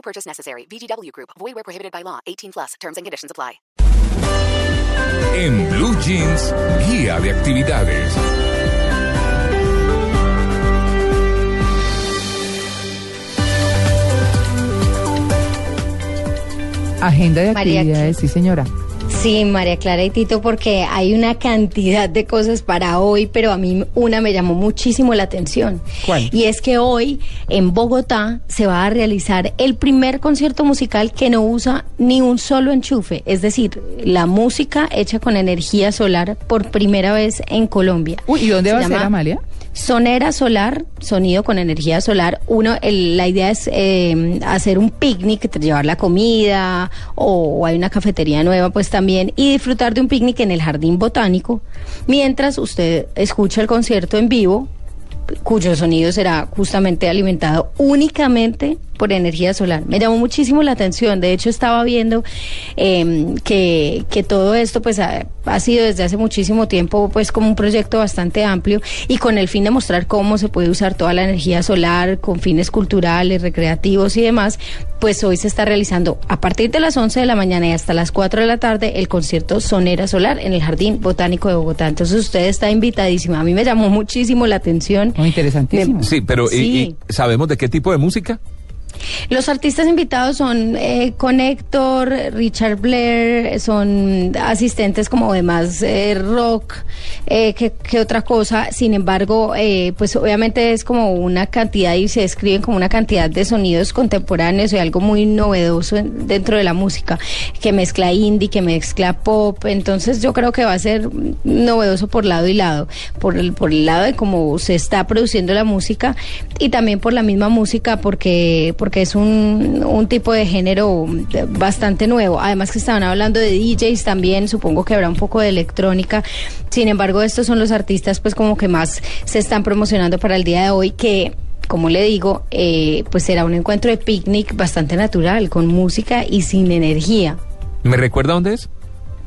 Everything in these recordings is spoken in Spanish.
No purchase necessary. VGW Group. Void where prohibited by law. 18 plus. Terms and conditions apply. En Blue Jeans, guía de actividades. Agenda de María actividades, sí señora. Sí, María Clara y Tito, porque hay una cantidad de cosas para hoy, pero a mí una me llamó muchísimo la atención. ¿Cuál? Y es que hoy en Bogotá se va a realizar el primer concierto musical que no usa ni un solo enchufe, es decir, la música hecha con energía solar por primera vez en Colombia. Uy, ¿y dónde Se va a ser, Amalia? Sonera solar, sonido con energía solar. Uno, el- la idea es eh, hacer un picnic, llevar la comida o, o hay una cafetería nueva, pues también, y disfrutar de un picnic en el jardín botánico, mientras usted escucha el concierto en vivo, cuyo sonido será justamente alimentado únicamente por energía solar. Me llamó muchísimo la atención. De hecho, estaba viendo eh, que, que todo esto pues ha, ha sido desde hace muchísimo tiempo pues como un proyecto bastante amplio y con el fin de mostrar cómo se puede usar toda la energía solar con fines culturales, recreativos y demás. Pues hoy se está realizando a partir de las 11 de la mañana y hasta las 4 de la tarde el concierto Sonera Solar en el Jardín Botánico de Bogotá. Entonces usted está invitadísima. A mí me llamó muchísimo la atención. Muy interesantísimo. Sí, pero ¿y- Sí. y sabemos de qué tipo de música? Los artistas invitados son eh, Connector, Richard Blair, son asistentes como de más eh, rock eh, que, otra cosa. Sin embargo, eh, pues obviamente es como una cantidad y se describen como una cantidad de sonidos contemporáneos y algo muy novedoso en- dentro de la música que mezcla indie, que mezcla pop. Entonces yo creo que va a ser novedoso por lado y lado, por el, por el lado de cómo se está produciendo la música y también por la misma música porque, porque es un, un tipo de género bastante nuevo. Además que estaban hablando de DJs también, supongo que habrá un poco de electrónica. Sin embargo, estos son los artistas pues como que más se están promocionando para el día de hoy que como le digo, eh, pues será un encuentro de picnic bastante natural, con música y sin energía. ¿Me recuerda dónde es?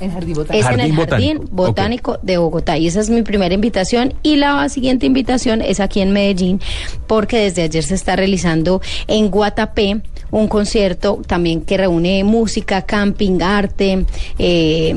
En Jardín Es Botánico. en el Jardín Jardín Botánico, de Bogotá. Y esa es mi primera invitación. Y la siguiente invitación es aquí en Medellín, porque desde ayer se está realizando en Guatapé un concierto también que reúne música, camping, arte, eh,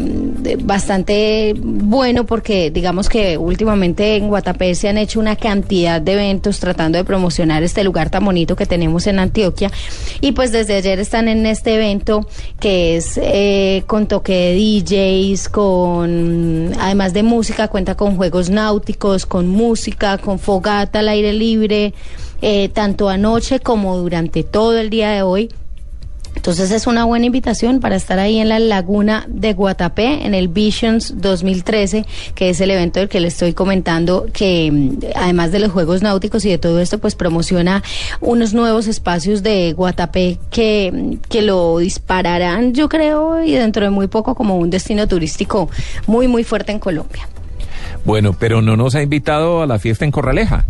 bastante bueno porque digamos que últimamente en Guatapé se han hecho una cantidad de eventos tratando de promocionar este lugar tan bonito que tenemos en Antioquia y pues desde ayer están en este evento que es eh, con toque de DJs, con además de música cuenta con juegos náuticos, con música, con fogata al aire libre, eh, tanto anoche como durante todo el día de hoy. Entonces es una buena invitación para estar ahí en la laguna de Guatapé, en el Visions 2013, que es el evento del que le estoy comentando, que mm, además de los Juegos Náuticos y de todo esto, pues promociona unos nuevos espacios de Guatapé que, mm, que lo dispararán, yo creo, y dentro de muy poco como un destino turístico muy, muy fuerte en Colombia. Bueno, pero no nos ha invitado a la fiesta en Corraleja,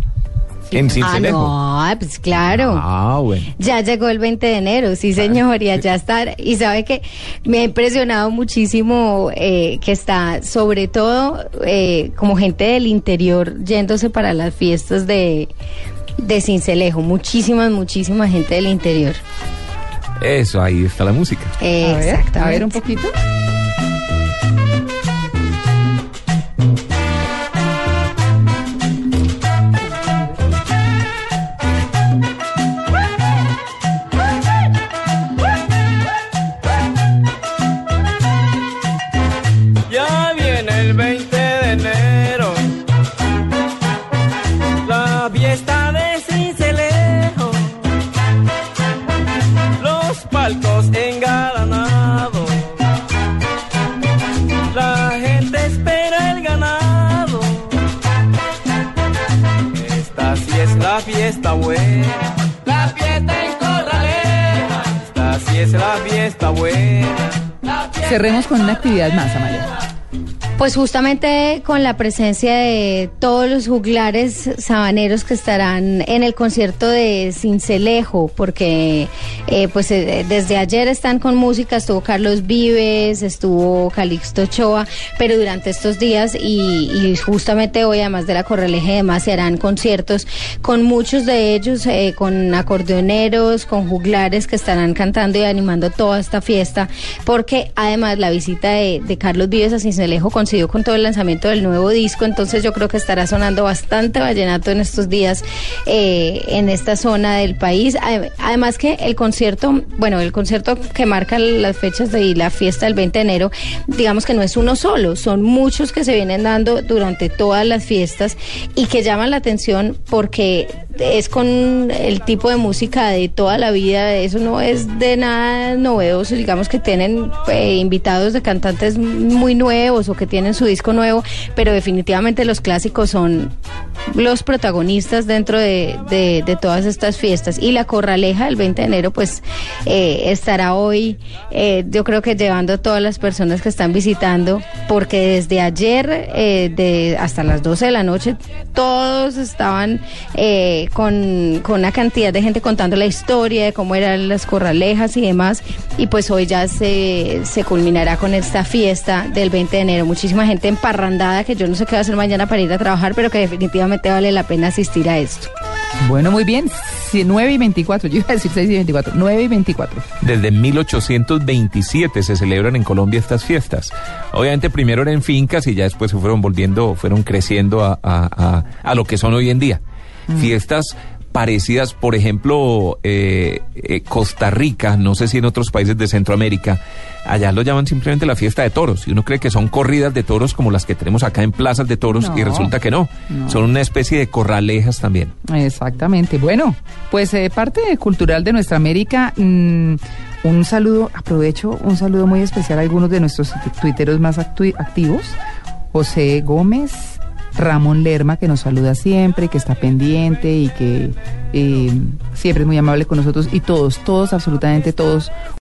en Cincelejo. Ah, no, pues claro. Ah, bueno. Ya llegó el 20 de enero, sí señor, y allá está. Y sabe que me ha impresionado muchísimo eh, que está, sobre todo, eh, como gente del interior yéndose para las fiestas de, de Cincelejo. Muchísima, muchísima gente del interior. Eso, ahí está la música. A ver, Exactamente. a ver un poquito. Fiesta buena, la fiesta en Corraleja, empiece la fiesta buena. Cerremos con una actividad más, Amalia. Pues justamente con la presencia de todos los juglares sabaneros que estarán en el concierto de Cincelejo, porque eh, pues eh, desde ayer están con música, estuvo Carlos Vives, estuvo Calixto Ochoa, pero durante estos días y, justamente hoy, además de la Corraleja y demás, se harán conciertos con muchos de ellos, eh, con acordeoneros, con juglares que estarán cantando y animando toda esta fiesta, porque además la visita de, de Carlos Vives a Cincelejo con todo el lanzamiento del nuevo disco, entonces yo creo que estará sonando bastante vallenato en estos días eh, en esta zona del país. Ade- Además que el concierto, bueno, el concierto que marca las fechas de la fiesta del 20 de enero, digamos que no es uno solo, son muchos que se vienen dando durante todas las fiestas y que llaman la atención porque es con el tipo de música de toda la vida, eso no es de nada novedoso, digamos que tienen eh, invitados de cantantes muy nuevos o que tienen su disco nuevo, pero definitivamente los clásicos son los protagonistas dentro de, de- de todas estas fiestas. Y la Corraleja del 20 de enero, pues eh, estará hoy, eh, yo creo que llevando a todas las personas que están visitando, porque desde ayer eh, de hasta las 12 de la noche, todos estaban eh, con, con una cantidad de gente contando la historia de cómo eran las corralejas y demás. Y pues hoy ya se, se culminará con esta fiesta del 20 de enero. Muchísima gente emparrandada que yo no sé qué va a hacer mañana para ir a trabajar, pero que definitivamente vale la pena asistir a esto. Bueno, muy bien. Sí, 9 y 24. Yo iba a decir 6 y 24. 9 y 24. Desde 1827 se celebran en Colombia estas fiestas. Obviamente primero eran en fincas y ya después se fueron volviendo, fueron creciendo a, a- a- a lo que son hoy en día. Fiestas parecidas, por ejemplo, eh, eh, Costa Rica, no sé si en otros países de Centroamérica, allá lo llaman simplemente la fiesta de toros. Y uno cree que son corridas de toros como las que tenemos acá en plazas de toros y resulta que no. no. Son una especie de corralejas también. Exactamente. Bueno, pues eh, parte cultural de nuestra América. mm, un saludo, aprovecho un saludo muy especial a algunos de nuestros tuiteros más activos. José Gómez, Ramón Lerma, que nos saluda siempre, que está pendiente y que eh, siempre es muy amable con nosotros. Y todos, todos, absolutamente todos,